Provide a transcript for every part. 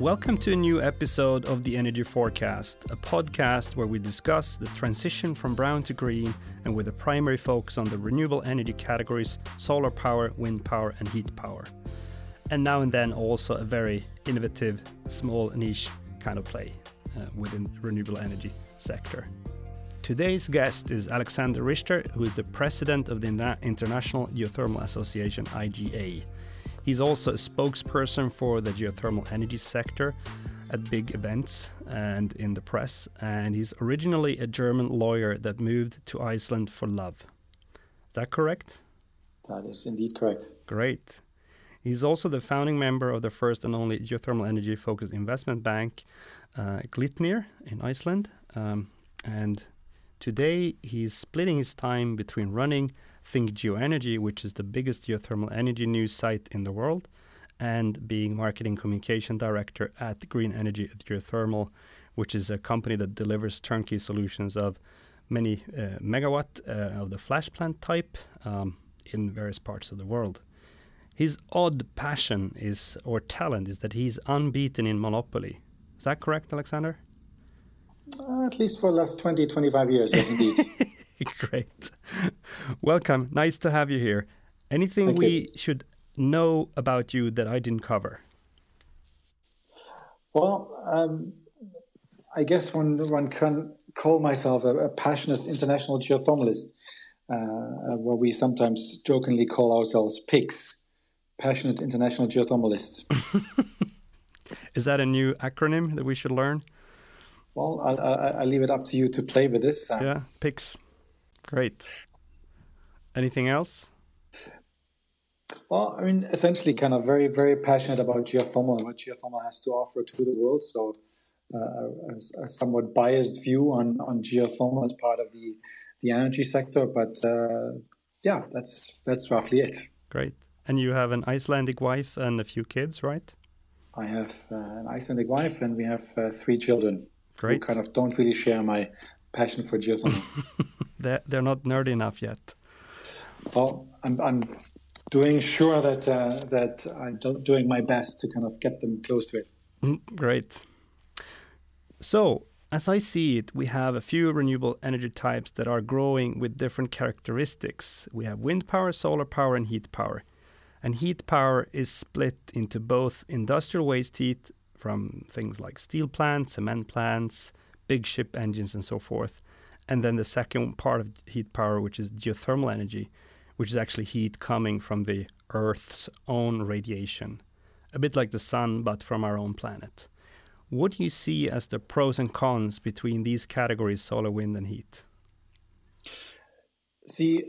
Welcome to a new episode of the Energy Forecast, a podcast where we discuss the transition from brown to green and with a primary focus on the renewable energy categories solar power, wind power, and heat power. And now and then also a very innovative, small niche kind of play uh, within the renewable energy sector. Today's guest is Alexander Richter, who is the president of the International Geothermal Association, IGA. He's also a spokesperson for the geothermal energy sector at big events and in the press. And he's originally a German lawyer that moved to Iceland for love. Is that correct? That is indeed correct. Great. He's also the founding member of the first and only geothermal energy focused investment bank, uh, Glitnir, in Iceland. Um, and Today, he's splitting his time between running Think Geoenergy, which is the biggest geothermal energy news site in the world, and being marketing communication director at Green Energy Geothermal, which is a company that delivers turnkey solutions of many uh, megawatt uh, of the flash plant type um, in various parts of the world. His odd passion is or talent is that he's unbeaten in Monopoly. Is that correct, Alexander? Uh, at least for the last 20, 25 years, yes, indeed. Great. Welcome. Nice to have you here. Anything Thank we you. should know about you that I didn't cover? Well, um, I guess one, one can call myself a, a passionate international geothermalist, uh, where we sometimes jokingly call ourselves PIGS, Passionate International Geothermalists. Is that a new acronym that we should learn? Well, I'll, I'll, I'll, leave it up to you to play with this. Uh, yeah, picks. Great. Anything else? Well, I mean, essentially, kind of very, very passionate about geothermal and what geothermal has to offer to the world. So, uh, a, a, somewhat biased view on, on geothermal as part of the, the energy sector. But uh, yeah, that's that's roughly it. Great. And you have an Icelandic wife and a few kids, right? I have uh, an Icelandic wife, and we have uh, three children. Great. Who kind of don't really share my passion for geothermal. they're, they're not nerdy enough yet. Well, I'm, I'm doing sure that uh, that I'm doing my best to kind of get them close to it. Mm, great. So, as I see it, we have a few renewable energy types that are growing with different characteristics. We have wind power, solar power, and heat power. And heat power is split into both industrial waste heat from things like steel plants, cement plants, big ship engines, and so forth. And then the second part of heat power, which is geothermal energy, which is actually heat coming from the Earth's own radiation, a bit like the sun, but from our own planet. What do you see as the pros and cons between these categories, solar, wind, and heat? See,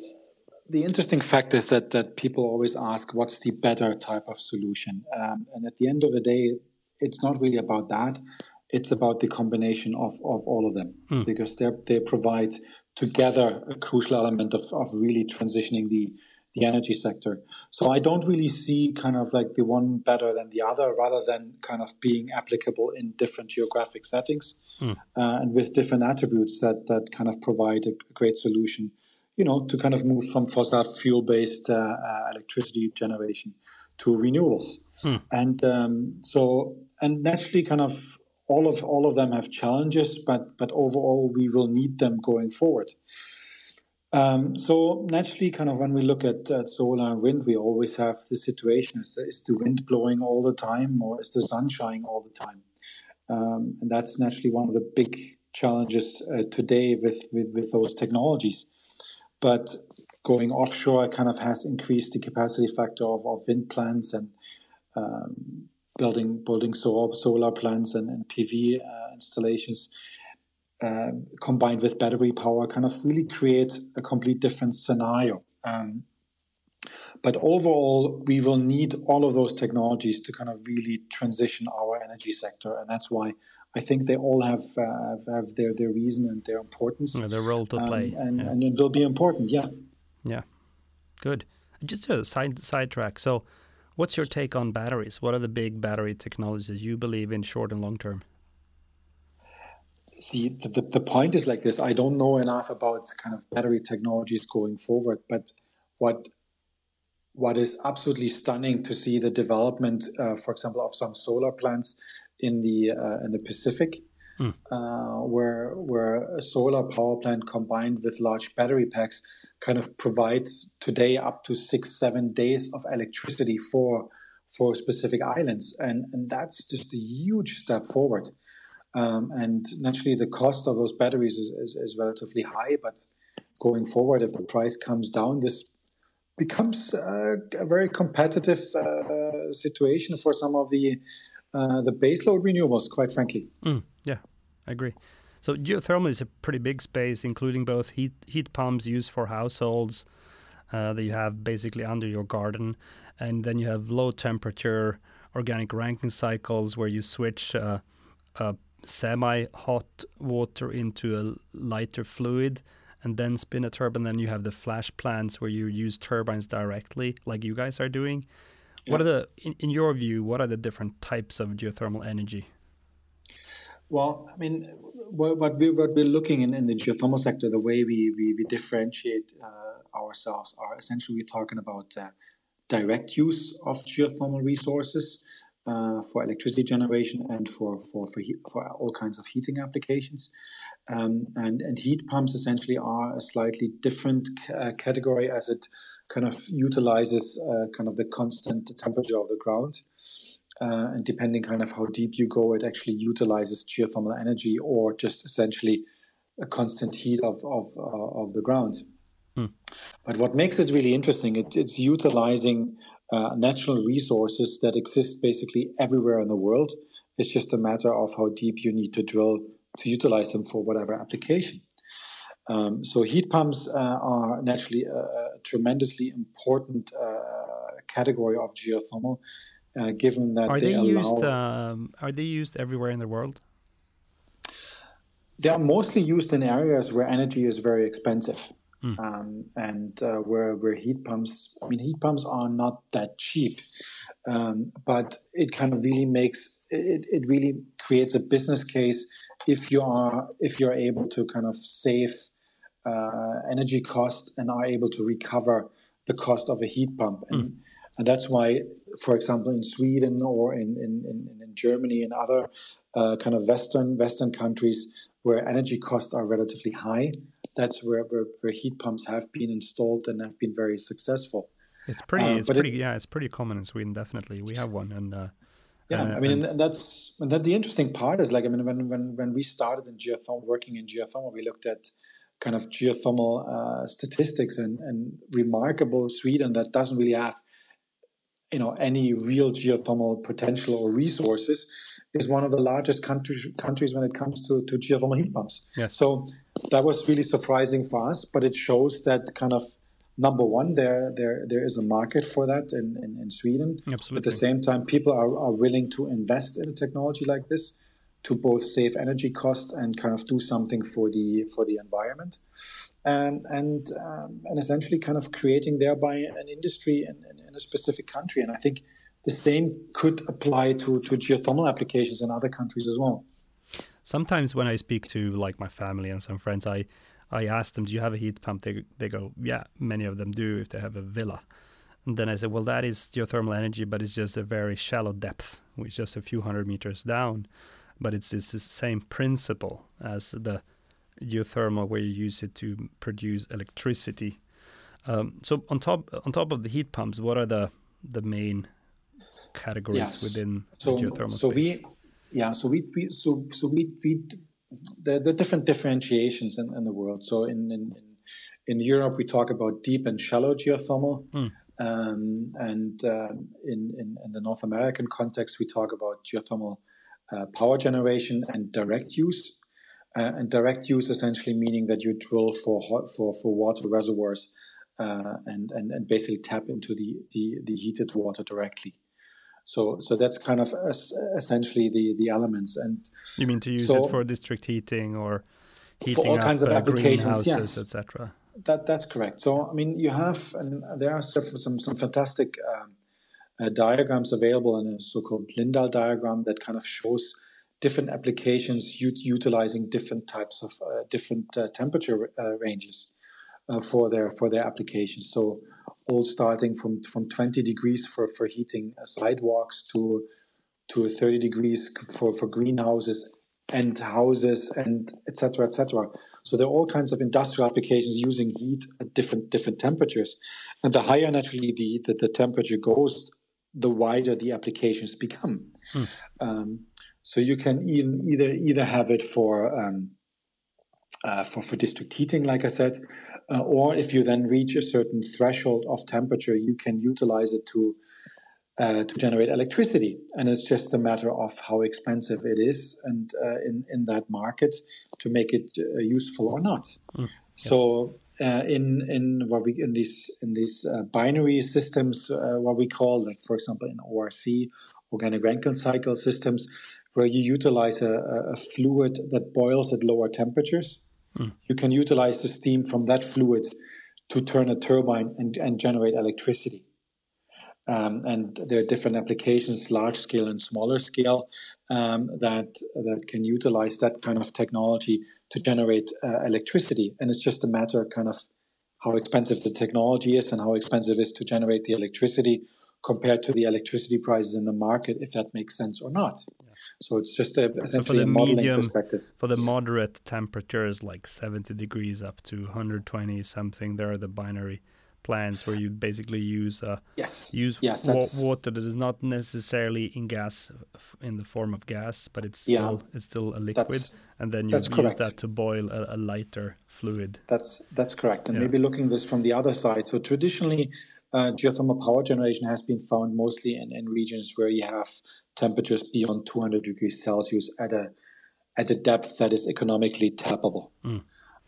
the interesting fact is that, that people always ask, what's the better type of solution? Um, and at the end of the day, it's not really about that. It's about the combination of, of all of them hmm. because they they provide together a crucial element of, of really transitioning the the energy sector. So I don't really see kind of like the one better than the other, rather than kind of being applicable in different geographic settings hmm. uh, and with different attributes that that kind of provide a great solution. You know, to kind of move from fossil fuel based uh, uh, electricity generation to renewables. Hmm. And um, so and naturally, kind of all of all of them have challenges, but but overall, we will need them going forward. Um, so naturally, kind of when we look at, at, solar and wind, we always have the situation: is, is, the wind blowing all the time, or is the sun shining all the time? Um, and that's naturally one of the big challenges uh, today with, with with those technologies. But going offshore kind of has increased the capacity factor of, of wind plants and um, building building solar, solar plants and, and PV uh, installations uh, combined with battery power kind of really create a complete different scenario. Um, but overall, we will need all of those technologies to kind of really transition our energy sector, and that's why I think they all have uh, have, have, their their reason and their importance, yeah, their role to um, play, and, yeah. and it will be important. Yeah, yeah, good. Just a side sidetrack. So What's your take on batteries? What are the big battery technologies you believe in short and long term? See, the, the point is like this. I don't know enough about kind of battery technologies going forward, but what what is absolutely stunning to see the development, uh, for example, of some solar plants in the uh, in the Pacific, mm. where where a solar power plant combined with large battery packs kind of provides today up to six seven days of electricity for for specific islands, and and that's just a huge step forward. Um, and naturally, the cost of those batteries is, is, is, relatively high. But going forward, if the price comes down, this becomes uh, a very competitive uh, situation for some of the uh, the baseload renewables. Quite frankly, mm, yeah, I agree. So geothermal is a pretty big space, including both heat heat pumps used for households uh, that you have basically under your garden, and then you have low temperature organic Rankine cycles where you switch uh, semi-hot water into a lighter fluid and then spin a turbine. Then you have the flash plants where you use turbines directly, like you guys are doing. Yeah. What are the, in, in, your view, what are the different types of geothermal energy? Well, I mean, what, what, we, what we're looking in, in the geothermal sector, the way we, we, we differentiate uh, ourselves are essentially we're talking about uh, direct use of geothermal resources uh, for electricity generation and for for for, heat, for all kinds of heating applications. Um, and and heat pumps essentially are a slightly different uh, category as it kind of utilizes uh, kind of the constant temperature of the ground. Uh, and depending kind of how deep you go, it actually utilizes geothermal energy or just essentially a constant heat of of, uh, of the ground. Hmm. But what makes it really interesting, it, it's utilizing uh, natural resources that exist basically everywhere in the world. It's just a matter of how deep you need to drill to utilize them for whatever application. Um, so heat pumps uh, are naturally a, a tremendously important uh, category of geothermal, uh, given that are they, they allow, used um, are they used everywhere in the world? They are mostly used in areas where energy is very expensive. Mm. Um, and uh, where where heat pumps, I mean, heat pumps are not that cheap, um, but it kind of really makes it, it really creates a business case if you are if you're able to kind of save uh, energy cost and are able to recover the cost of a heat pump. And, mm. and that's why, for example, in Sweden or in, in, in, in Germany and other uh, kind of Western Western countries, where energy costs are relatively high, that's where, where, where heat pumps have been installed and have been very successful. It's pretty, uh, it's pretty, it, yeah, it's pretty common in Sweden. Definitely, we have one, and uh, yeah, uh, I mean, and that's and that the interesting part is like, I mean, when when when we started in geothermal, working in geothermal, we looked at kind of geothermal uh, statistics and and remarkable Sweden that doesn't really have, you know, any real geothermal potential or resources is one of the largest countries countries when it comes to, to geothermal heat pumps. Yes. So that was really surprising for us, but it shows that kind of number one, there there there is a market for that in, in, in Sweden. Absolutely. At the same time, people are, are willing to invest in a technology like this to both save energy cost and kind of do something for the for the environment. And and um, and essentially kind of creating thereby an industry in, in, in a specific country. And I think the same could apply to, to geothermal applications in other countries as well. Sometimes when I speak to like my family and some friends, I I ask them, "Do you have a heat pump?" They they go, "Yeah, many of them do if they have a villa." And then I say, "Well, that is geothermal energy, but it's just a very shallow depth, which is just a few hundred meters down. But it's it's the same principle as the geothermal, where you use it to produce electricity. Um, so on top on top of the heat pumps, what are the the main categories yes. within so, geothermal so space? we yeah so we, we so so we we the, the different differentiations in, in the world so in, in in Europe we talk about deep and shallow geothermal mm. um, and um, in, in, in the North American context we talk about geothermal power generation and direct use uh, and direct use essentially meaning that you drill for hot, for for water reservoirs uh, and, and and basically tap into the, the the heated water directly. So, so that's kind of essentially the the elements. And you mean to use so, it for district heating or heating for all up, kinds of uh, applications, yes, etc. That that's correct. So, I mean, you have and there are some some fantastic um, uh, diagrams available in a so-called Lindal diagram that kind of shows different applications utilizing different types of uh, different uh, temperature uh, ranges uh, for their for their applications. So all starting from from 20 degrees for for heating sidewalks to to 30 degrees for, for greenhouses and houses and etc etc so there are all kinds of industrial applications using heat at different different temperatures and the higher naturally the the, the temperature goes the wider the applications become hmm. um, so you can even either either have it for um, uh, for, for district heating, like I said, uh, or if you then reach a certain threshold of temperature, you can utilize it to uh, to generate electricity, and it's just a matter of how expensive it is, and uh, in in that market to make it uh, useful or not. Mm, yes. So. Uh, in in what we in these in these binary systems, what we call like for example in ORC, organic Rankine cycle systems, where you utilize a, a fluid that boils at lower temperatures, Mm. You can utilize the steam from that fluid to turn a turbine and, and generate electricity. Um, and there are different applications, large scale and smaller scale, um, that that can utilize that kind of technology to generate uh, electricity. And it's just a matter, kind of, how expensive the technology is and how expensive it is to generate the electricity compared to the electricity prices in the market, if that makes sense or not. Yeah. So it's just a, essentially so for the a modeling medium, perspective. For the moderate temperatures, like 70 degrees up to 120 something, there are the binary plants where you basically use uh, yes use yes, wa- water that is not necessarily in gas in the form of gas, but it's still yeah, it's still a liquid, and then you use correct. that to boil a, a, lighter fluid. That's that's correct. And yeah. maybe looking this from the other side. So traditionally, uh, geothermal power generation has been found mostly in, in regions where you have temperatures beyond 200 degrees Celsius at a at a depth that is economically tappable. Mm.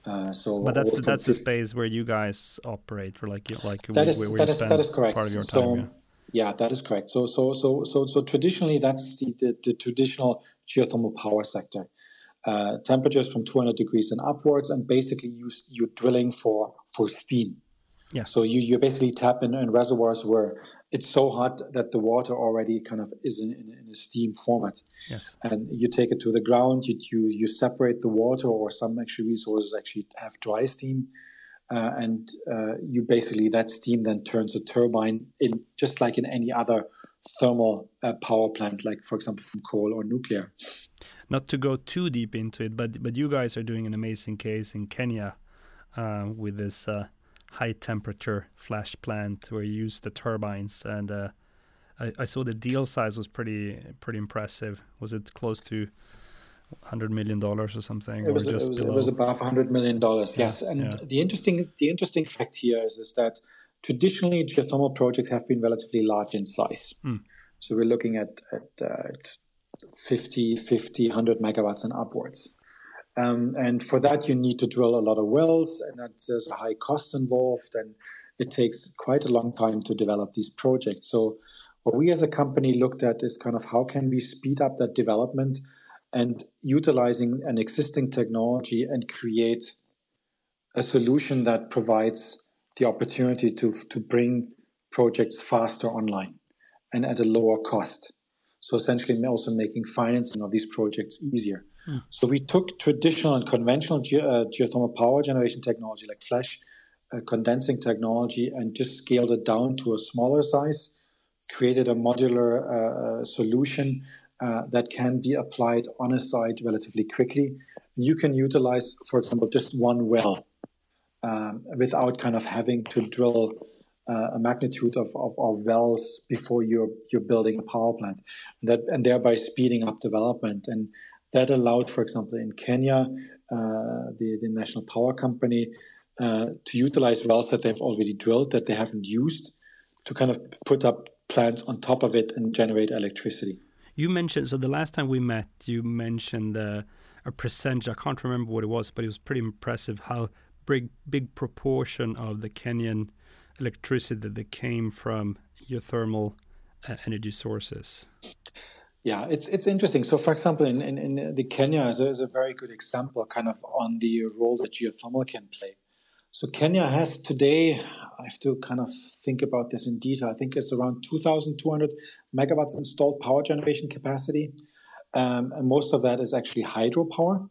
Uh, so, but that's the, that's the space where you guys operate, or like like that is that is that is correct. Time, so, yeah. yeah. that is correct. So so so so so traditionally, that's the the, the traditional geothermal power sector. Uh, temperatures from 200 degrees and upwards, and basically you you're drilling for for steam. Yeah. So you, you basically tap in, in reservoirs where it's so hot that the water already kind of is in, in, in, a steam format. Yes. And you take it to the ground, you, you, you separate the water, or some actually resources actually have dry steam. Uh, and uh, you basically, that steam then turns a turbine in just like in any other thermal uh, power plant, like for example from coal or nuclear. Not to go too deep into it, but but you guys are doing an amazing case in Kenya uh, with this uh, high temperature flash plant where you use the turbines and uh, I, I, saw the deal size was pretty pretty impressive. Was it close to hundred million dollars or something? It was, or it was, it was above hundred million dollars. Yes, and yeah. the interesting the interesting fact here is, is that traditionally geothermal projects have been relatively large in size. Mm. So we're looking at at uh, 50, 50, 100 megawatts and upwards. Um, and for that, you need to drill a lot of wells, and that, there's a high cost involved, and it takes quite a long time to develop these projects. So, what we as a company looked at is kind of how can we speed up that development and utilizing an existing technology and create a solution that provides the opportunity to, to bring projects faster online and at a lower cost. So, essentially, also making financing of these projects easier. So we took traditional and conventional ge- uh, geothermal power generation technology like flash uh, condensing technology and just scaled it down to a smaller size, created a modular uh, uh solution uh, that can be applied on a site relatively quickly. You can utilize, for example, just one well um, without kind of having to drill uh, a magnitude of, of, of, wells before you're you're building a power plant, that and thereby speeding up development. And that allowed, for example, in Kenya, uh, the, the national power company uh, to utilize wells that they've already drilled that they haven't used to kind of put up plants on top of it and generate electricity. You mentioned, so the last time we met, you mentioned uh, a percentage, I can't remember what it was, but it was pretty impressive how big, big proportion of the Kenyan electricity that came from geothermal uh, energy sources. Yeah, it's it's interesting. So, for example, in, in, in the Kenya is a very good example, kind of on the role that geothermal can play. So, Kenya has today, I have to kind of think about this in detail. I think it's around 2,200 megawatts installed power generation capacity, um, and most of that is actually hydropower.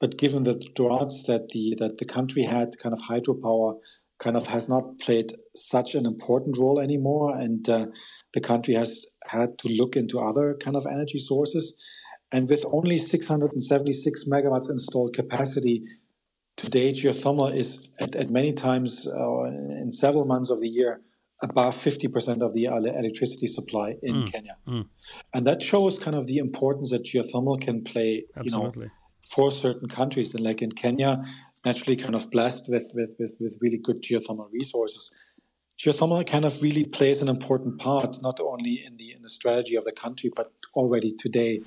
But given the droughts that the that the country had, kind of hydropower kind of has not played such an important role anymore, and uh, the country has had to look into other kind of energy sources. And with only 676 megawatts installed capacity, today geothermal is at, at many times uh, in several months of the year above 50% of the electricity supply in mm, Kenya. Mm. And that shows kind of the importance that geothermal can play, Absolutely. you know, for certain countries. And like in Kenya, naturally kind of blessed with, with, with, with really good geothermal resources. Geothermal kind of really plays an important part, not only in the in the strategy of the country, but already today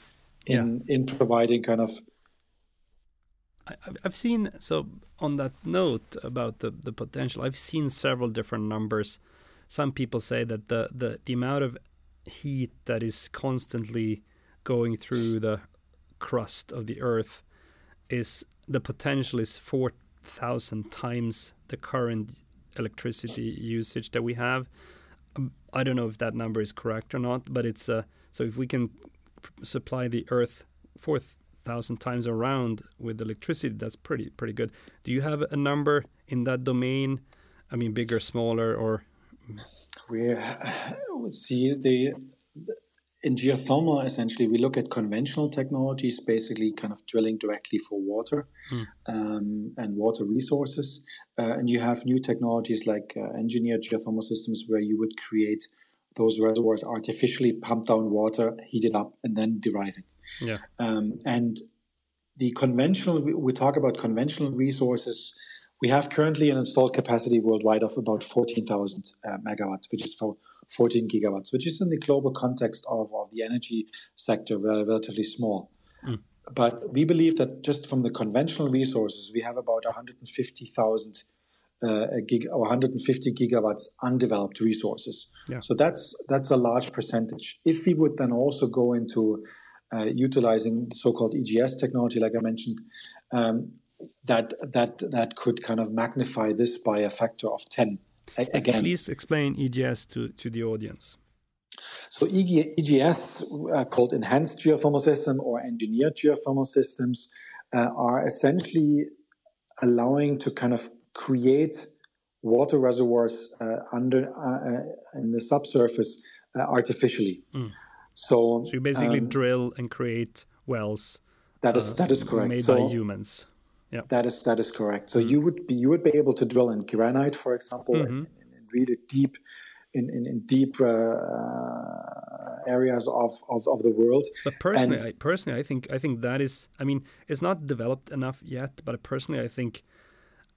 in yeah. in providing kind of I've seen so on that note about the the potential. I've seen several different numbers. Some people say that the the the amount of heat that is constantly going through the crust of the earth is the potential is four thousand times the current electricity usage that we have. I don't know if that number is correct or not, but it's uh, so if we can supply the earth four thousand times around with electricity. That's pretty pretty good. Do you have a number in that domain? I mean, bigger, smaller, or we see the in geothermal essentially we look at conventional technologies basically kind of drilling directly for water hmm. um, and water resources uh, and you have new technologies like uh, engineered geothermal systems where you would create those reservoirs artificially pump down water, heat it up, and then derive it. Yeah. Um, and the conventional, we talk about conventional resources. We have currently an installed capacity worldwide of about 14,000 uh, megawatts, which is for 14 gigawatts, which is in the global context of, of the energy sector relatively small. Mm. But we believe that just from the conventional resources, we have about 150,000 uh, gig or 150 gigawatts undeveloped resources. Yeah. So that's that's a large percentage. If we would then also go into uh, utilizing so-called EGS technology, like I mentioned, um, that that that could kind of magnify this by a factor of 10. Again, please explain EGS to to the audience. So EGS, uh, called enhanced geothermal system or engineered geothermal systems, uh, are essentially allowing to kind of create water reservoirs uh, under uh, uh, in the subsurface artificially. Mm. So, so you basically um, drill and create wells. That is that is correct. Made so, by humans. Yeah, that is that is correct. So mm you would be you would be able to drill in granite, for example, mm-hmm. in, in, really deep in, in, in deep uh, areas of, of, of, the world. But personally, and, I, personally, I think I think that is. I mean, it's not developed enough yet. But personally, I think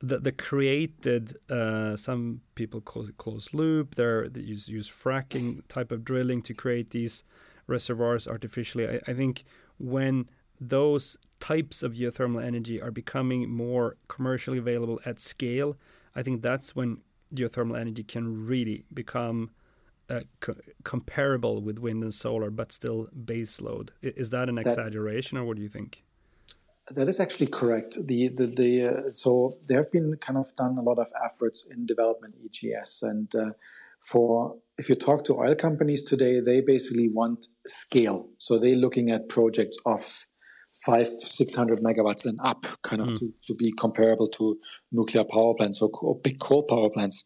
the the created uh, some people call it closed loop. They're, they use use fracking type of drilling to create these reservoirs artificially. I, I think when those types of geothermal energy are becoming more commercially available at scale, I think that's when geothermal energy can really become uh, co- comparable with wind and solar, but still base load. Is that an exaggeration, or what do you think? That is actually correct. The the, the uh, so there have been kind of done a lot of efforts in development EGS, and uh, for if you talk to oil companies today, they basically want scale. So they're looking at projects of five, six hundred megawatts and up, kind of mm. to, to be comparable to nuclear power plants or big coal power plants.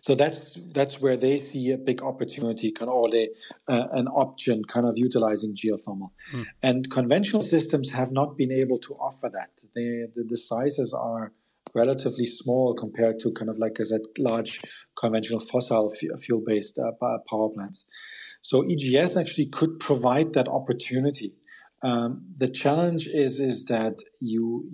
So that's that's where they see a big opportunity, kind of, or they, uh, an option, kind of utilizing geothermal. Mm. And conventional systems have not been able to offer that. They, the, the sizes are relatively small compared to kind of like I said, large conventional fossil fuel based uh, power plants. So EGS actually could provide that opportunity. Um, the challenge is is that you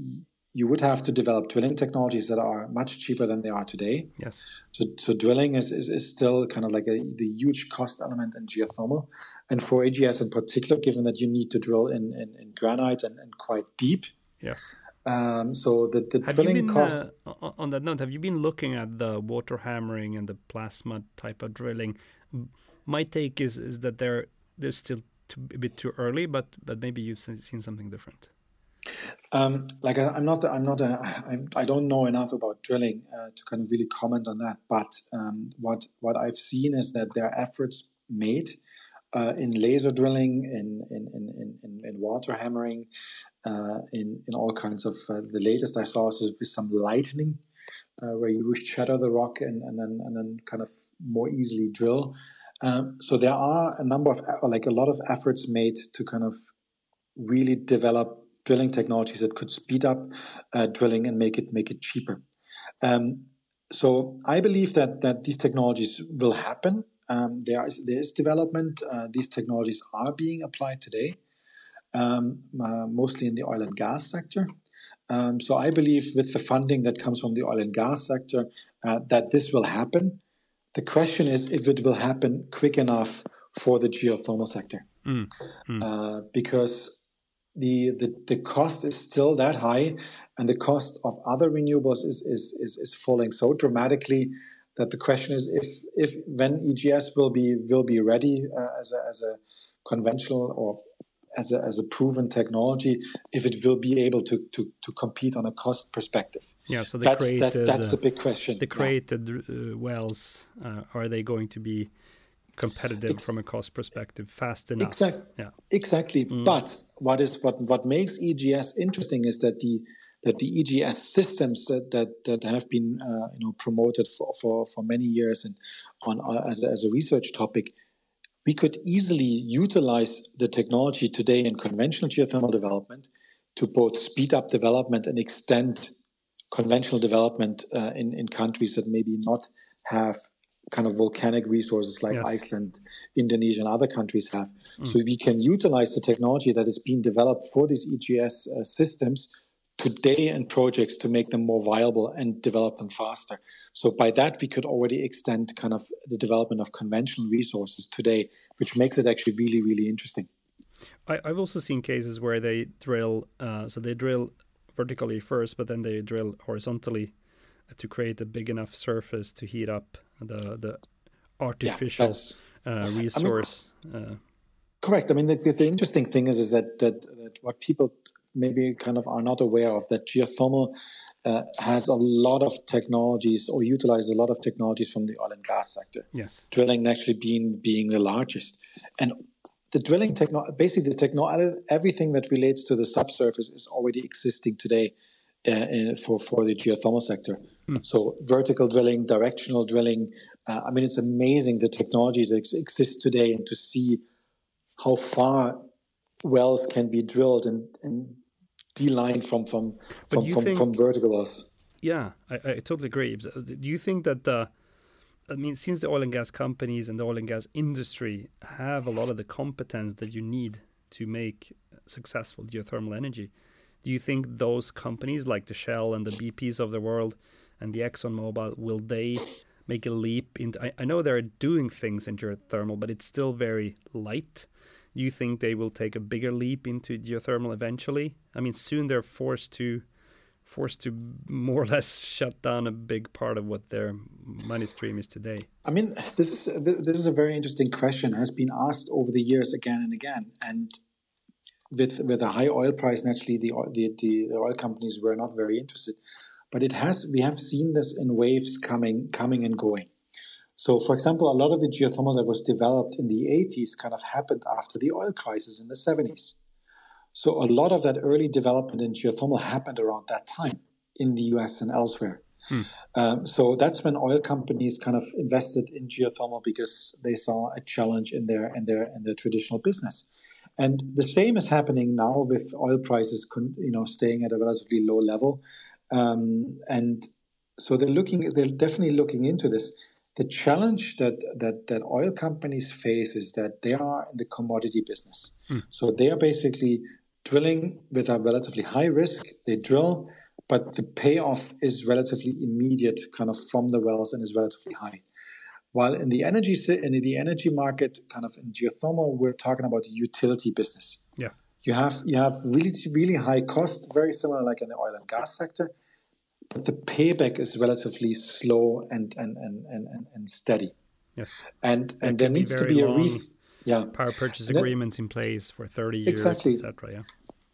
you would have to develop drilling technologies that are much cheaper than they are today. Yes. So, so drilling is, is, is still kind of like a, the huge cost element in geothermal. And for EGS in particular, given that you need to drill in, in, in granite and, and quite deep. Yes. Um, so the, the drilling been, cost. Uh, on that note, have you been looking at the water hammering and the plasma type of drilling? My take is is that they're they're still too, a bit too early, but but maybe you've seen something different. Um, like I, am not, I'm not, a, I'm, I don't know enough about drilling uh, to kind of really comment on that. But um, what what I've seen is that there are efforts made uh, in laser drilling, in in in, in, in water hammering, uh, in in all kinds of. Uh, the latest I saw was with some lightning, uh, where you shatter the rock and, and then and then kind of more easily drill. Um, so there are a number of like a lot of efforts made to kind of really develop drilling technologies that could speed up uh, drilling and make it make it cheaper. Um, so I believe that that these technologies will happen. Um, there is there is development. Uh, these technologies are being applied today, um, uh, mostly in the oil and gas sector. Um, so I believe with the funding that comes from the oil and gas sector, uh, that this will happen. The question is if it will happen quick enough for the geothermal sector, mm. Mm. Uh, because the, the the cost is still that high, and the cost of other renewables is is is, is falling so dramatically that the question is if if when EGS will be will be ready uh, as a as a conventional or as a, as a proven technology if it will be able to, to, to compete on a cost perspective. Yeah, so that's, created, that, that's the big question. The created yeah. uh, wells, uh, are they going to be competitive Ex- from a cost perspective fast enough? Exactly. Yeah. Exactly. Mm. But what is what what makes EGS interesting is that the that the EGS systems that that, that have been uh, you know promoted for, for, for many years and on uh, as, as a research topic we could easily utilize the technology today in conventional geothermal development to both speed up development and extend conventional development uh, in, in countries that maybe not have kind of volcanic resources like yes. Iceland, Indonesia, and other countries have. Mm. So we can utilize the technology that is being developed for these EGS uh, systems today in projects to make them more viable and develop them faster. So by that, we could already extend kind of the development of conventional resources today, which makes it actually really, really interesting. I, have also seen cases where they drill, uh, so they drill vertically first, but then they drill horizontally to create a big enough surface to heat up the the artificial yeah, uh, resource. I mean, uh, correct. I mean, the, the, interesting thing is is that, that that what people maybe kind of are not aware of that geothermal uh, has a lot of technologies or utilizes a lot of technologies from the oil and gas sector. Yes, drilling actually being being the largest, and the drilling techno basically the techno everything that relates to the subsurface is already existing today. Uh, for for the geothermal sector, mm. so vertical drilling, directional drilling. Uh, I mean, it's amazing the technology that exists today, and to see how far wells can be drilled and, and D-line from from from, from, think, from vertical loss. Yeah, I, I totally agree. Uh, do you think that the I mean, since the oil and gas companies and the oil and gas industry have a lot of the competence that you need to make successful geothermal energy, do you think those companies like the Shell and the BPs of the world and the ExxonMobil will they make a leap into? I, I know they're doing things in geothermal, but it's still very light you think they will take a bigger leap into geothermal eventually? I mean, soon they're forced to forced to more or less shut down a big part of what their money stream is today. I mean, this is this is a very interesting question. Has been asked over the years again and again, and with with a high oil price, naturally the the, the oil companies were not very interested. But it has we have seen this in waves coming coming and going. So, for example, a lot of the geothermal that was developed in the 80s kind of happened after the oil crisis in the 70s. So, a lot of that early development in geothermal happened around that time in the US and elsewhere. Hmm. Um, so that's when oil companies kind of invested in geothermal because they saw a challenge in their in their in their traditional business. And the same is happening now with oil prices, you know, staying at a relatively low level. Um, and so they're looking, they're definitely looking into this the challenge that, that, that oil companies face is that they are in the commodity business. Mm. So they are basically drilling with a relatively high risk. They drill, but the payoff is relatively immediate, kind of from the wells, and is relatively high. While in the energy in the energy market, kind of in geothermal, we're talking about the utility business. Yeah, you have you have really really high cost, very similar like in the oil and gas sector but the payback is relatively slow and and and and, and steady. Yes, and and there needs to be a re- yeah power purchase agreements in place for thirty years, exactly. etc. Yeah.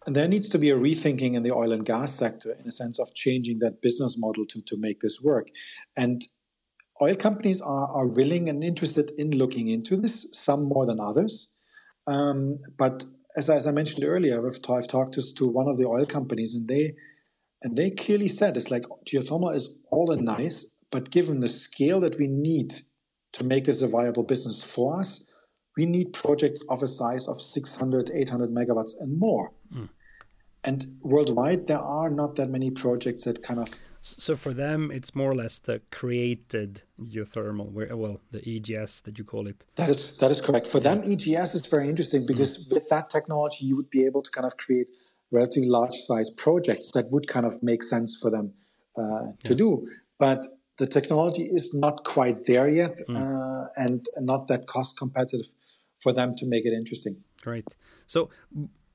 And there needs to be a rethinking in the oil and gas sector in a sense of changing that business model to, to make this work. And oil companies are, are willing and interested in looking into this, some more than others. Um, but as, as I mentioned earlier, I've, I've talked to, to one of the oil companies, and they and they clearly said it's like geothermal is all and nice, but given the scale that we need to make this a viable business for us, we need projects of a size of 600, 800 megawatts and more. Mm. And worldwide, there are not that many projects that kind of. So for them, it's more or less the created geothermal, where well, the EGS that you call it. That is that is correct. For yeah. them, EGS is very interesting because mm. with that technology, you would be able to kind of create relatively large size projects that would kind of make sense for them uh, to yeah. do. But the technology is not quite there yet, mm. uh, and not that cost competitive for them to make it interesting. Right. So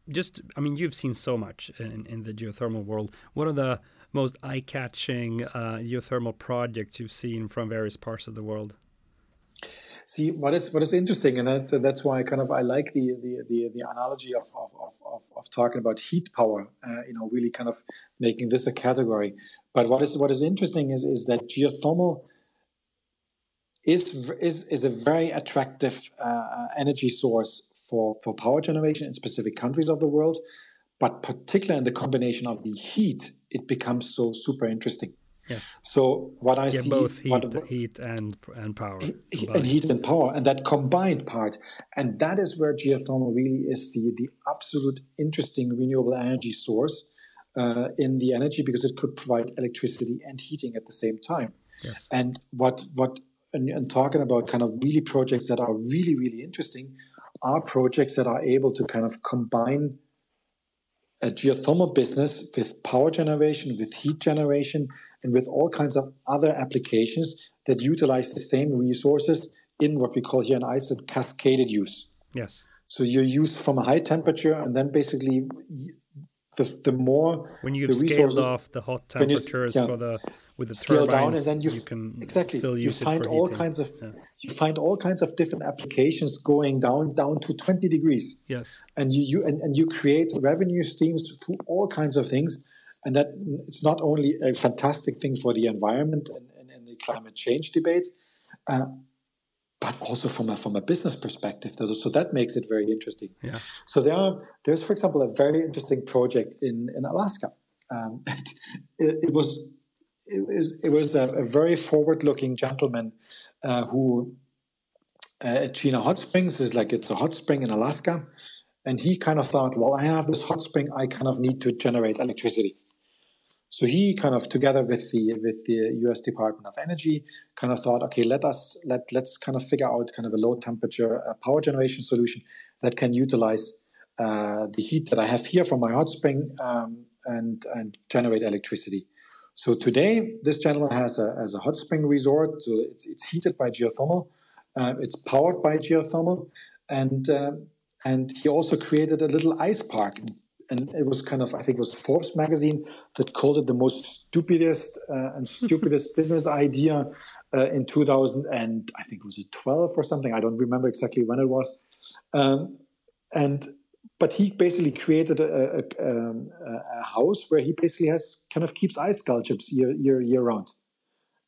just i mean you've seen so much in, in the geothermal world what are the most eye-catching uh, geothermal projects you've seen from various parts of the world see what is what is interesting and that, that's why kind of i like the the, the, the analogy of, of, of, of, talking about heat power uh, you know really kind of making this a category but what is what is interesting is is that geothermal is is is a very attractive uh, energy source for, for power generation in specific countries of the world. But particularly in the combination of the heat, it becomes so super interesting. Yes. So what I yeah, see both heat, what, heat and and power, heat, and heat and power, and that combined part, and that is where geothermal really is the the absolute interesting renewable energy source uh, in the energy because it could provide electricity and heating at the same time. Yes. And what what and, and talking about kind of really projects that are really really interesting are projects that are able to kind of combine a geothermal business with power generation, with heat generation, and with all kinds of other applications that utilize the same resources in what we call here in Iceland cascaded use. Yes. So you use from a high temperature and then basically the, the more when you've scaled off the hot temperatures you, yeah, for the with the scale turbines, down and then you, you can exactly still use you find all heating. kinds of yeah. you find all kinds of different applications going down down to 20 degrees yes and you, you and, and you create revenue streams through all kinds of things and that it's not only a fantastic thing for the environment and, and, and the climate change debate uh, but also from a from a business perspective. So that makes it very interesting. Yeah. So there are there's for example a very interesting project in in Alaska. Um, it, it, was it was it was a, a very forward looking gentleman uh, who uh, at Chena Hot Springs is like it's a hot spring in Alaska, and he kind of thought, well, I have this hot spring, I kind of need to generate electricity. So he kind of together with the with the U.S. Department of Energy kind of thought, okay, let us let let's kind of figure out kind of a low temperature uh, power generation solution that can utilize uh, the heat that I have here from my hot spring um, and and generate electricity. So today, this gentleman has a has a hot spring resort. So it's it's heated by geothermal, uh, it's powered by geothermal, and uh, and he also created a little ice park. And it was kind of I think it was Forbes magazine that called it the most stupidest uh, and stupidest business idea uh, in 2000 and I think it was 12 or something. I don't remember exactly when it was. Um, and but he basically created a, a, um, a, house where he basically has kind of keeps ice sculptures year year year round.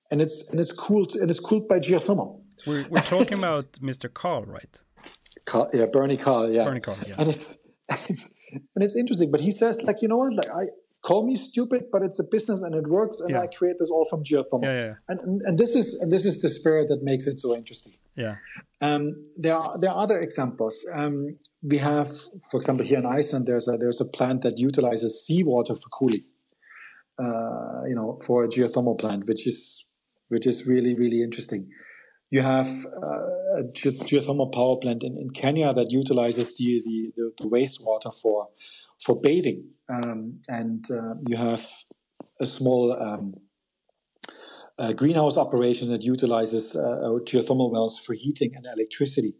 And it's and it's cooled and it's cooled by geothermal we're, we're talking about Mr. Karl right Karl, yeah Bernie Karl yeah Bernie Karl yeah and it's it's and it's interesting. But he says, like, you know what? Like, I call me stupid, but it's a business and it works, and yeah. I create this all from geothermal. Yeah, yeah. And, and, and this is and this is the spirit that makes it so interesting. Yeah. Um, there are there are other examples. Um, we have, for example, here in Iceland, there's a there's a plant that utilizes seawater for cooling. Uh, you know, for a geothermal plant, which is which is really really interesting. You have uh, a geothermal power plant in, in Kenya that utilizes the, the, the, the wastewater for for bathing, um, and uh, you have a small um, greenhouse operation that utilizes uh, geothermal wells for heating and electricity,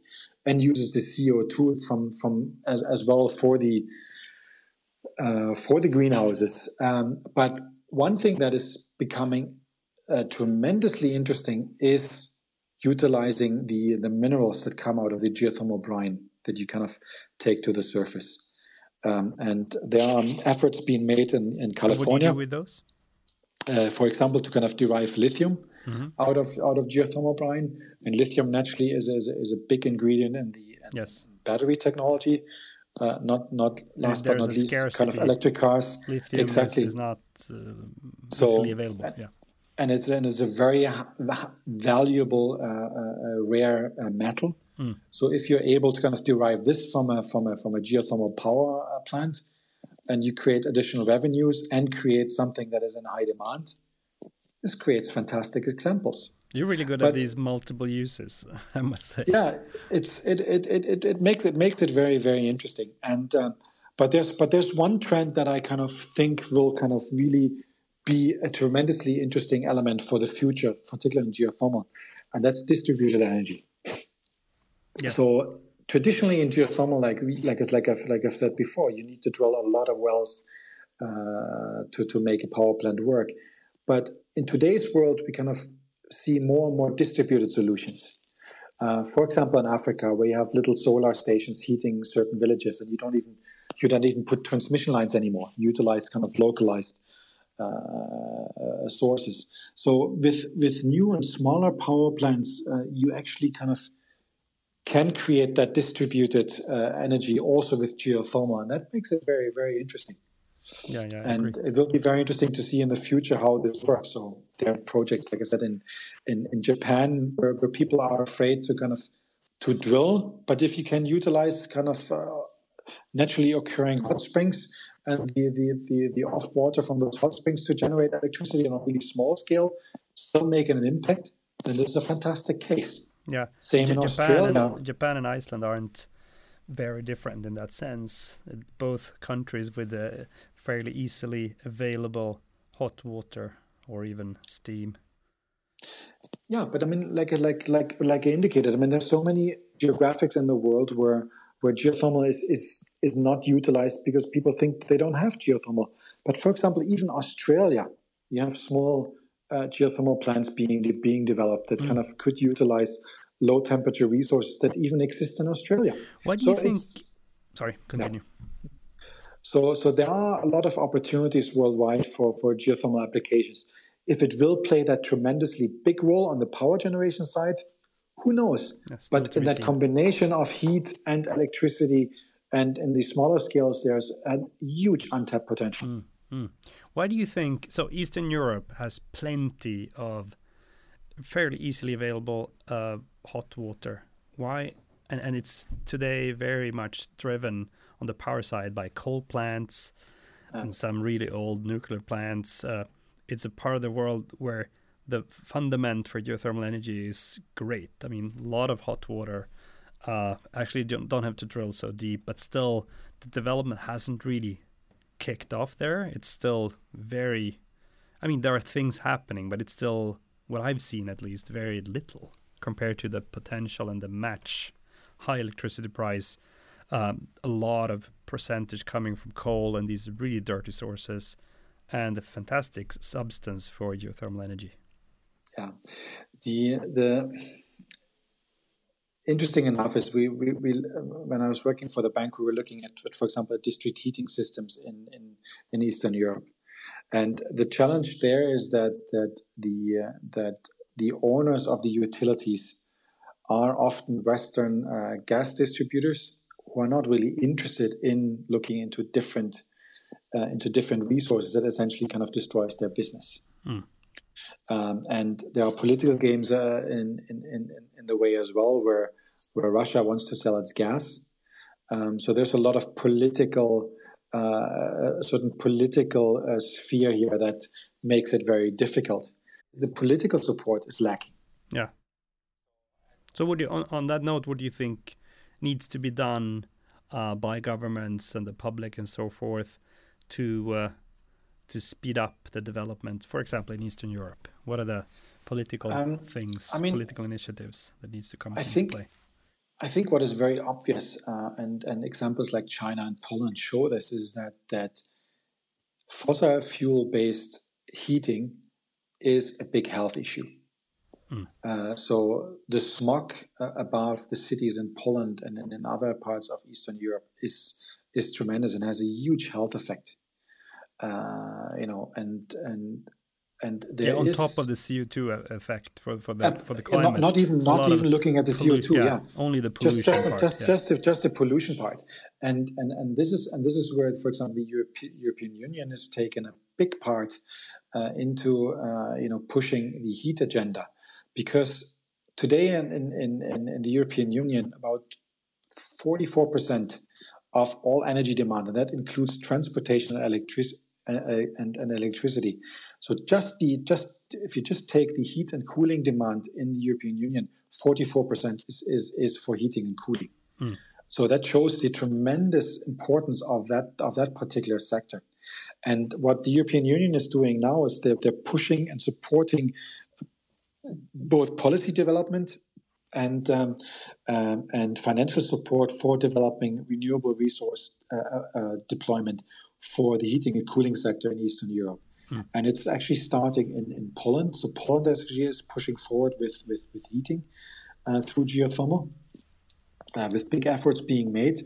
and uses the CO two from from as, as well for the uh, for the greenhouses. Um, but one thing that is becoming uh, tremendously interesting is utilizing the the minerals that come out of the geothermal brine that you kind of take to the surface. Um, and there are efforts being made in, in California. with those? Uh, for example, to kind of derive lithium mm-hmm. out of out of geothermal brine, and lithium naturally is is, is a big ingredient in the in yes. battery technology. Uh, not not last but not least, kind of electric cars. Lithium exactly is, is not uh, so, available. Yeah and it's and it's a very valuable, uh, uh, rare uh, metal. Mm. So if you're able to kind of derive this from a from a from a geothermal power uh, plant, and you create additional revenues and create something that is in high demand, this creates fantastic examples. You're really good but, at these multiple uses, I must say. Yeah, it's it it, it, it makes it makes it very very interesting. And uh, but there's but there's one trend that I kind of think will kind of really be a tremendously interesting element for the future, particularly in geothermal, and that's distributed energy. Yeah. So traditionally in geothermal, like like like I've like I've said before, you need to drill a lot of wells uh, to to make a power plant work. But in today's world, we kind of see more and more distributed solutions. Uh, for example, in Africa, where you have little solar stations heating certain villages, and you don't even you don't even put transmission lines anymore. You utilize kind of localized sources. So with with new and smaller power plants, uh, you actually kind of can create that distributed uh, energy also with geothermal, and that makes it very very interesting. Yeah, yeah. and it will be very interesting to see in the future how this works. So there are projects, like I said, in in, in Japan where, where people are afraid to kind of to drill, but if you can utilize kind of uh, naturally occurring hot springs and the, the, the, the off water from those hot springs to generate electricity on a really small scale, still making an impact, then this is a fantastic case. Yeah. Same J- in Japan Australia. And, Japan and Iceland aren't very different in that sense. Both countries with a fairly easily available hot water or even steam. Yeah, but I mean, like like like like I indicated, I mean, there's so many geographics in the world where where geothermal is is is not utilized because people think they don't have geothermal. But for example, even Australia, you have small uh, geothermal plants being being developed that mm. kind of could utilize low temperature resources that even exist in Australia. What do so you think? Sorry, continue. Yeah. So, so there are a lot of opportunities worldwide for, for geothermal applications. If it will play that tremendously big role on the power generation side, who knows? but in that seen. combination of heat and electricity and in the smaller scales, there's a huge untapped potential. Mm, mm. Why do you think so? Eastern Europe has plenty of fairly easily available uh, hot water. Why? And, and it's today very much driven on the power side by coal plants and some really old nuclear plants. Uh, it's a part of the world where the fundament for geothermal energy is great. I mean, a lot of hot water. Uh, actually, don't, don't have to drill so deep, but still, the development hasn't really kicked off there. It's still very. I mean, there are things happening, but it's still what I've seen at least very little compared to the potential and the match high electricity price um, a lot of percentage coming from coal and these really dirty sources, and a fantastic substance for geothermal energy. Yeah, the the interesting enough is we, we, we when I was working for the bank, we were looking at, for example, district heating systems in, in, in Eastern Europe, and the challenge there is that that the uh, that the owners of the utilities are often Western uh, gas distributors who are not really interested in looking into different uh, into different resources that essentially kind of destroys their business. Mm. Um, and there are political games uh, in, in, in, in the way as well, where where Russia wants to sell its gas. Um, so there's a lot of political, uh, a certain political uh, sphere here that makes it very difficult. The political support is lacking. Yeah. So, would you on, on that note, what do you think needs to be done uh, by governments and the public and so forth to uh, to speed up the development, for example, in Eastern Europe? What are the political um, things, I mean, political initiatives that needs to come I into think, play? I think what is very obvious, uh, and and examples like China and Poland show this, is that that fossil fuel based heating is a big health issue. Mm. Uh, so the smog uh, above the cities in Poland and, and, in other parts of Eastern Europe is is tremendous and has a huge health effect. Uh, you know, and and and yeah, on is, top of the CO2 effect for for the for the climate. Not, not even not even looking at the CO2. Yeah, yeah, only the pollution just just part, just yeah. just the, just the pollution part, and and and this is and this is where, for example, the Europe, European Union has taken a big part uh, into uh, you know pushing the heat agenda, because today in in, in, in the European Union about forty four percent of all energy demand, and that includes transportation and electricity and, and electricity. So just the just if you just take the heat and cooling demand in the European Union, 44% is is, is for heating and cooling. Mm. So that shows the tremendous importance of that of that particular sector. And what the European Union is doing now is they're, they're pushing and supporting both policy development and um, um, and financial support for developing renewable resource uh, uh, deployment for the heating and cooling sector in Eastern Europe. Hmm. And it's actually starting in, in Poland. So Poland actually is pushing forward with, with, with heating uh, through geothermal, uh, with big efforts being made.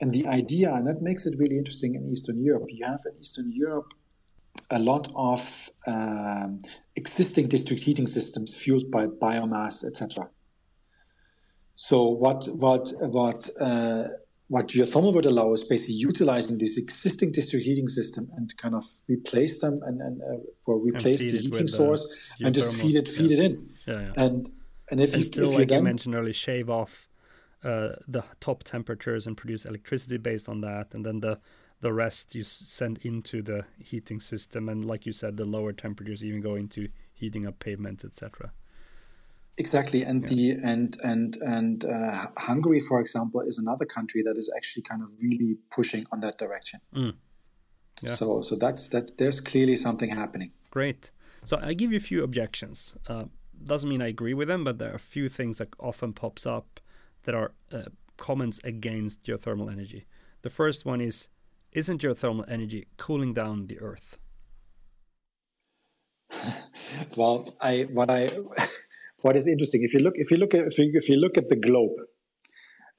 And the idea, and that makes it really interesting in Eastern Europe, you have in Eastern Europe a lot of um, existing district heating systems fueled by biomass, etc. So what what what uh, what geothermal would allow is basically utilizing this existing district heating system and kind of replace them and, and uh, or replace and the heating source and just feed it feed yeah. it in. Yeah, yeah. And and if and you still, if you like then, you mentioned earlier, shave off uh, the top temperatures and produce electricity based on that, and then the the rest you send into the heating system, and like you said, the lower temperatures even go into heating up pavements, etc. Exactly, and Yeah. the and and and uh, Hungary, for example, is another country that is actually kind of really pushing on that direction. Mm. Yeah. So so that's that. There's clearly something happening. Great. So I give you a few objections. Uh, doesn't mean I agree with them, but there are a few things that often pops up that are uh, comments against geothermal energy. The first one is, isn't geothermal energy cooling down the Earth? Well, I what I what is interesting if you look if you look at if you, if you look at the globe,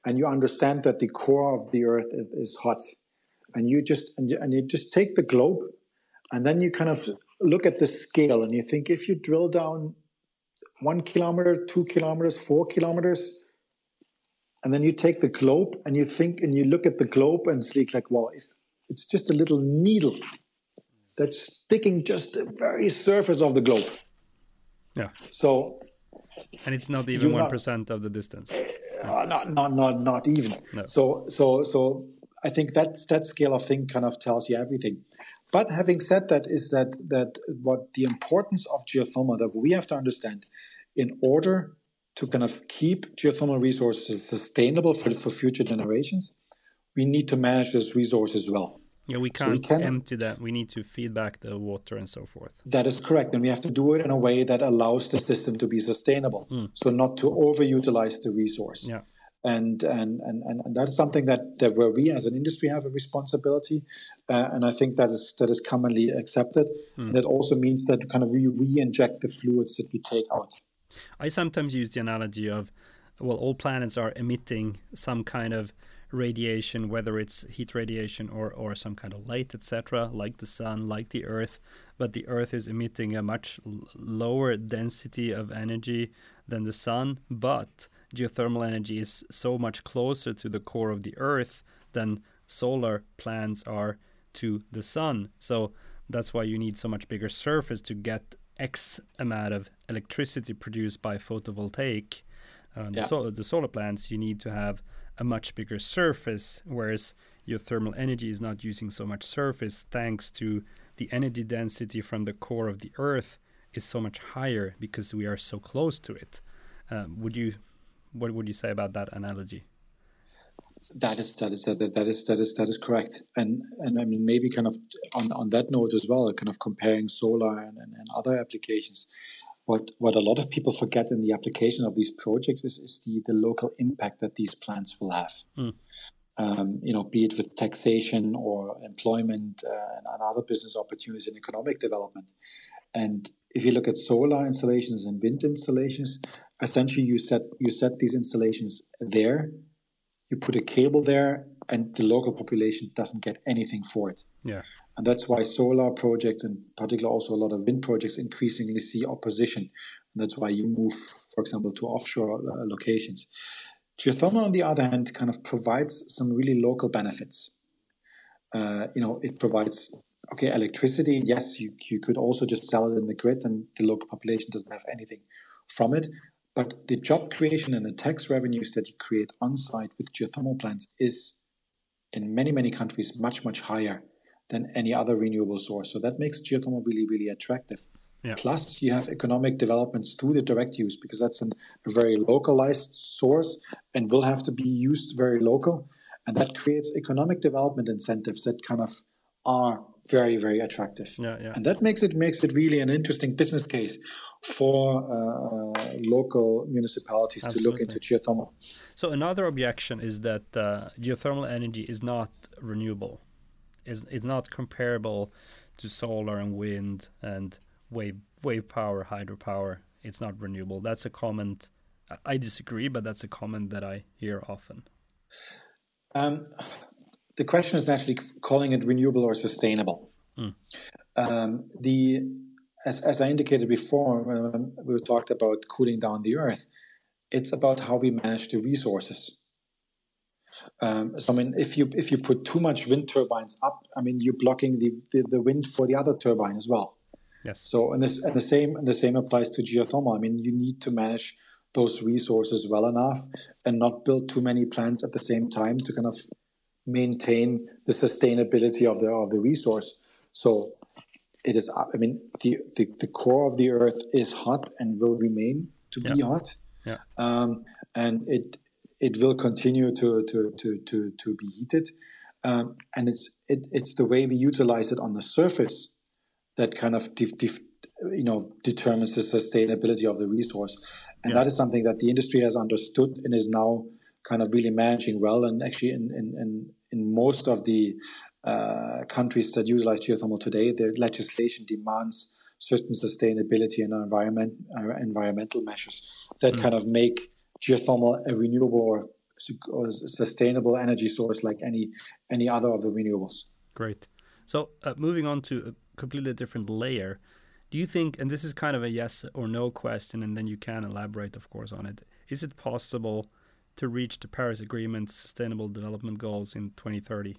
and you understand that the core of the Earth is, is hot, and you just and you, and you just take the globe, and then you kind of look at the scale, and you think if you drill down one kilometer, two kilometers, four kilometers, and then you take the globe and you think and you look at the globe and like, like well, it's, it's just a little needle that's sticking just the very surface of the globe. Yeah. So And it's not even one of the distance. uh, not not not not even. No. So so so I think that's that scale of thing kind of tells you everything. But having said that, is that that what the importance of geothermal that we have to understand in order to kind of keep geothermal resources sustainable for for future generations, we need to manage this resource as well. Yeah, we So we can't empty that. We need to feed back the water and so forth. That is correct, and we have to do it in a way that allows the system to be sustainable. So not to overutilize the resource. Yeah. and and and, and, that's something that, that where we as an industry have a responsibility uh, and i think that is that is commonly accepted that also means that kind of we re-inject the fluids that we take out I sometimes use the analogy of, well, all planets are emitting some kind of radiation, whether it's heat radiation or, or some kind of light, etc., like the sun, like the Earth. But the Earth is emitting a much lower density of energy than the sun. But geothermal energy is so much closer to the core of the Earth than solar plants are to the sun. So that's why you need so much bigger surface to get X amount of electricity produced by photovoltaic. Um, the, Yeah. solar, the solar plants, you need to have a much bigger surface, whereas geothermal energy is not using so much surface thanks to the energy density from the core of the Earth is so much higher because we are so close to it. Um, would you, what would you say about that analogy? that is that is that, that is that is that is correct and and i mean maybe kind of on, on that note as well kind of comparing solar and, and, and other applications what what a lot of people forget in the application of these projects is, is the, the local impact that these plants will have Mm. um, you know be it with taxation or employment uh, and, and other business opportunities and economic development and if you look at solar installations and wind installations essentially you set you set these installations there you put a cable there and the local population doesn't get anything for it Yeah. And that's why solar projects, and particularly also a lot of wind projects, increasingly see opposition. And that's why you move, for example, to offshore uh, locations. Geothermal, on the other hand, kind of provides some really local benefits. Uh, you know, it provides okay electricity. Yes, you, you could also just sell it in the grid, and the local population doesn't have anything from it. But the job creation and the tax revenues that you create on site with geothermal plants is, in many many countries, much much higher than any other renewable source. So that makes geothermal really, really attractive. Yeah. Plus, you have economic developments through the direct use because that's an, a very localized source and will have to be used very local. And that creates economic development incentives that kind of are very, very attractive. Yeah, yeah. And that makes it makes it really an interesting business case for uh, local municipalities Absolutely. to look into geothermal. So another objection is that uh, geothermal energy is not renewable is is not comparable to solar and wind and wave wave power, hydropower. It's not renewable. That's a comment. I disagree, but that's a comment that I hear often. Um, the question is naturally calling it renewable or sustainable. Mm. Um, the as, as I indicated before, when we talked about cooling down the earth, it's about how we manage the resources. Um, so I mean, if you if you put too much wind turbines up, I mean, you're blocking the, the, the wind for the other turbine as well. Yes. So and this and the same and the same applies to geothermal. I mean, you need to manage those resources well enough and not build too many plants at the same time to kind of maintain the sustainability of the of the resource. So it is. I mean, the the, the core of the Earth is hot and will remain to be hot. Yeah. Um, and it it will continue to to to to, to be heated, um, and it's it, it's the way we utilize it on the surface that kind of you know determines the sustainability of the resource, and yeah. that is something that the industry has understood and is now kind of really managing well. And actually, in in in, in most of the uh, countries that utilize geothermal today, their legislation demands certain sustainability and environment uh, environmental measures that mm. kind of make geothermal a renewable or, or sustainable energy source like any any other of the renewables. Great. So uh, moving on to a completely different layer, do you think, and this is kind of a yes or no question, and then you can elaborate, of course, on it. Is it possible to reach the Paris Agreement's Sustainable Development Goals in 2030?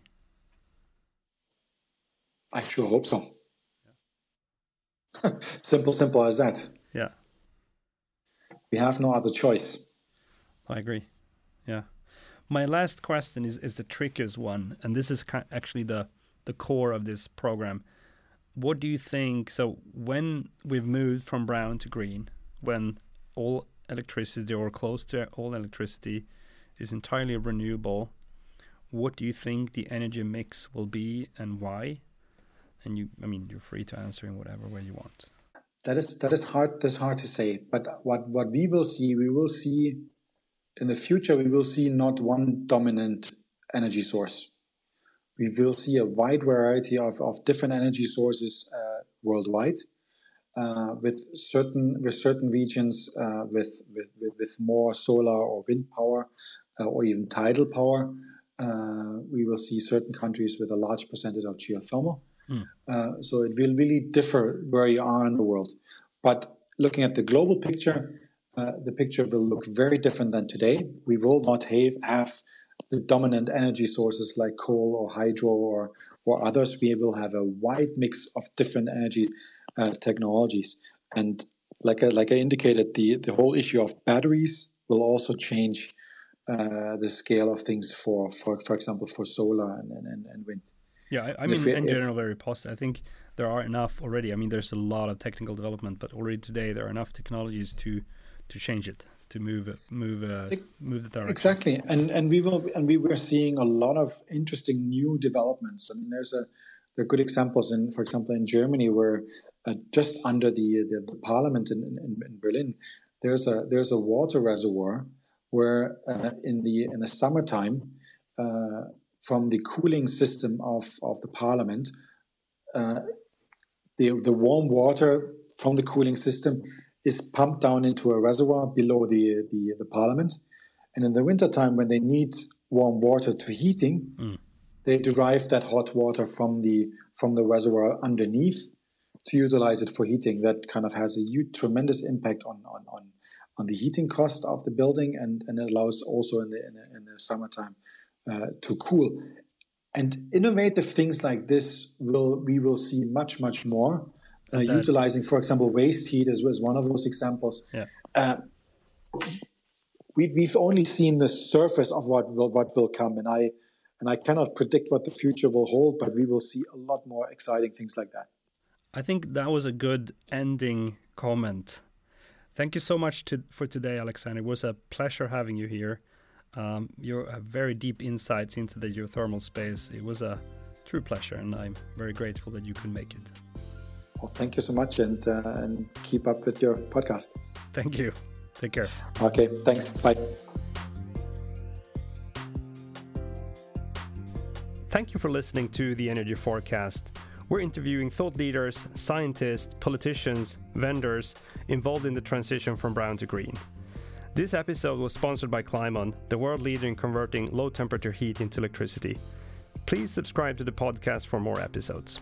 I sure hope so. Yeah. simple, simple as that. Yeah. We have no other choice. I agree. Yeah. My last question is is the trickiest one, and this is actually the the core of this program. What do you think? So when we've moved from brown to green, when all electricity or close to all electricity is entirely renewable, what do you think the energy mix will be and why? And you, I mean, you're free to answer in whatever way you want. That is that is hard. That's hard to say. But what what we will see, we will see in the future, we will see not one dominant energy source. We will see a wide variety of, of different energy sources uh, worldwide, uh, with certain with certain regions uh, with, with, with more solar or wind power, uh, or even tidal power. Uh, we will see certain countries with a large percentage of geothermal. Mm. so it will really differ where you are in the world. But looking at the global picture, uh, the picture will look very different than today. We will not have, have the dominant energy sources like coal or hydro or, or others. We will have a wide mix of different energy uh, technologies. And like I, like I indicated, the, the whole issue of batteries will also change uh, the scale of things for, for, for example, for solar and, and, and wind. Yeah, I, I mean, we, in general, very positive. I think there are enough already. I mean, there's a lot of technical development, but already today there are enough technologies to to change it to move move uh, move the direction. exactly. And and we will and we were seeing a lot of interesting new developments. I mean there's a there are good examples in for example in germany where uh, just under the, the, the parliament in, in, in, berlin there's a there's a water reservoir where uh, in the in the summertime uh, from the cooling system of of the parliament uh, the the warm water from the cooling system is pumped down into a reservoir below the, the, the parliament. And in the wintertime, when they need warm water to heating, mm. they derive that hot water from the from the reservoir underneath to utilize it for heating. That kind of has a huge, tremendous impact on, on, on, on the heating cost of the building and, and it allows also in the, in the, in the summertime uh, to cool. And innovative things like this will we will see much much more. Uh, utilizing, for example, waste heat is, is one of those examples. Yeah. Uh, we, we've only seen the surface of what will, what will come, and I and I cannot predict what the future will hold, but we will see a lot more exciting things like that. I think that was a good ending comment. Thank you so much to, for today, Alexander. It was a pleasure having you here. Um, you have very deep insights into the geothermal space. It was a true pleasure, and I'm very grateful that you could make it. Well, thank you so much, and, uh, and keep up with your podcast. Thank you. Take care. Okay, thanks. Bye. Thank you for listening to the Energy Forecast. We're interviewing thought leaders, scientists, politicians, vendors involved in the transition from brown to green. This episode was sponsored by Climeon, the world leader in converting low temperature heat into electricity. Please subscribe to the podcast for more episodes.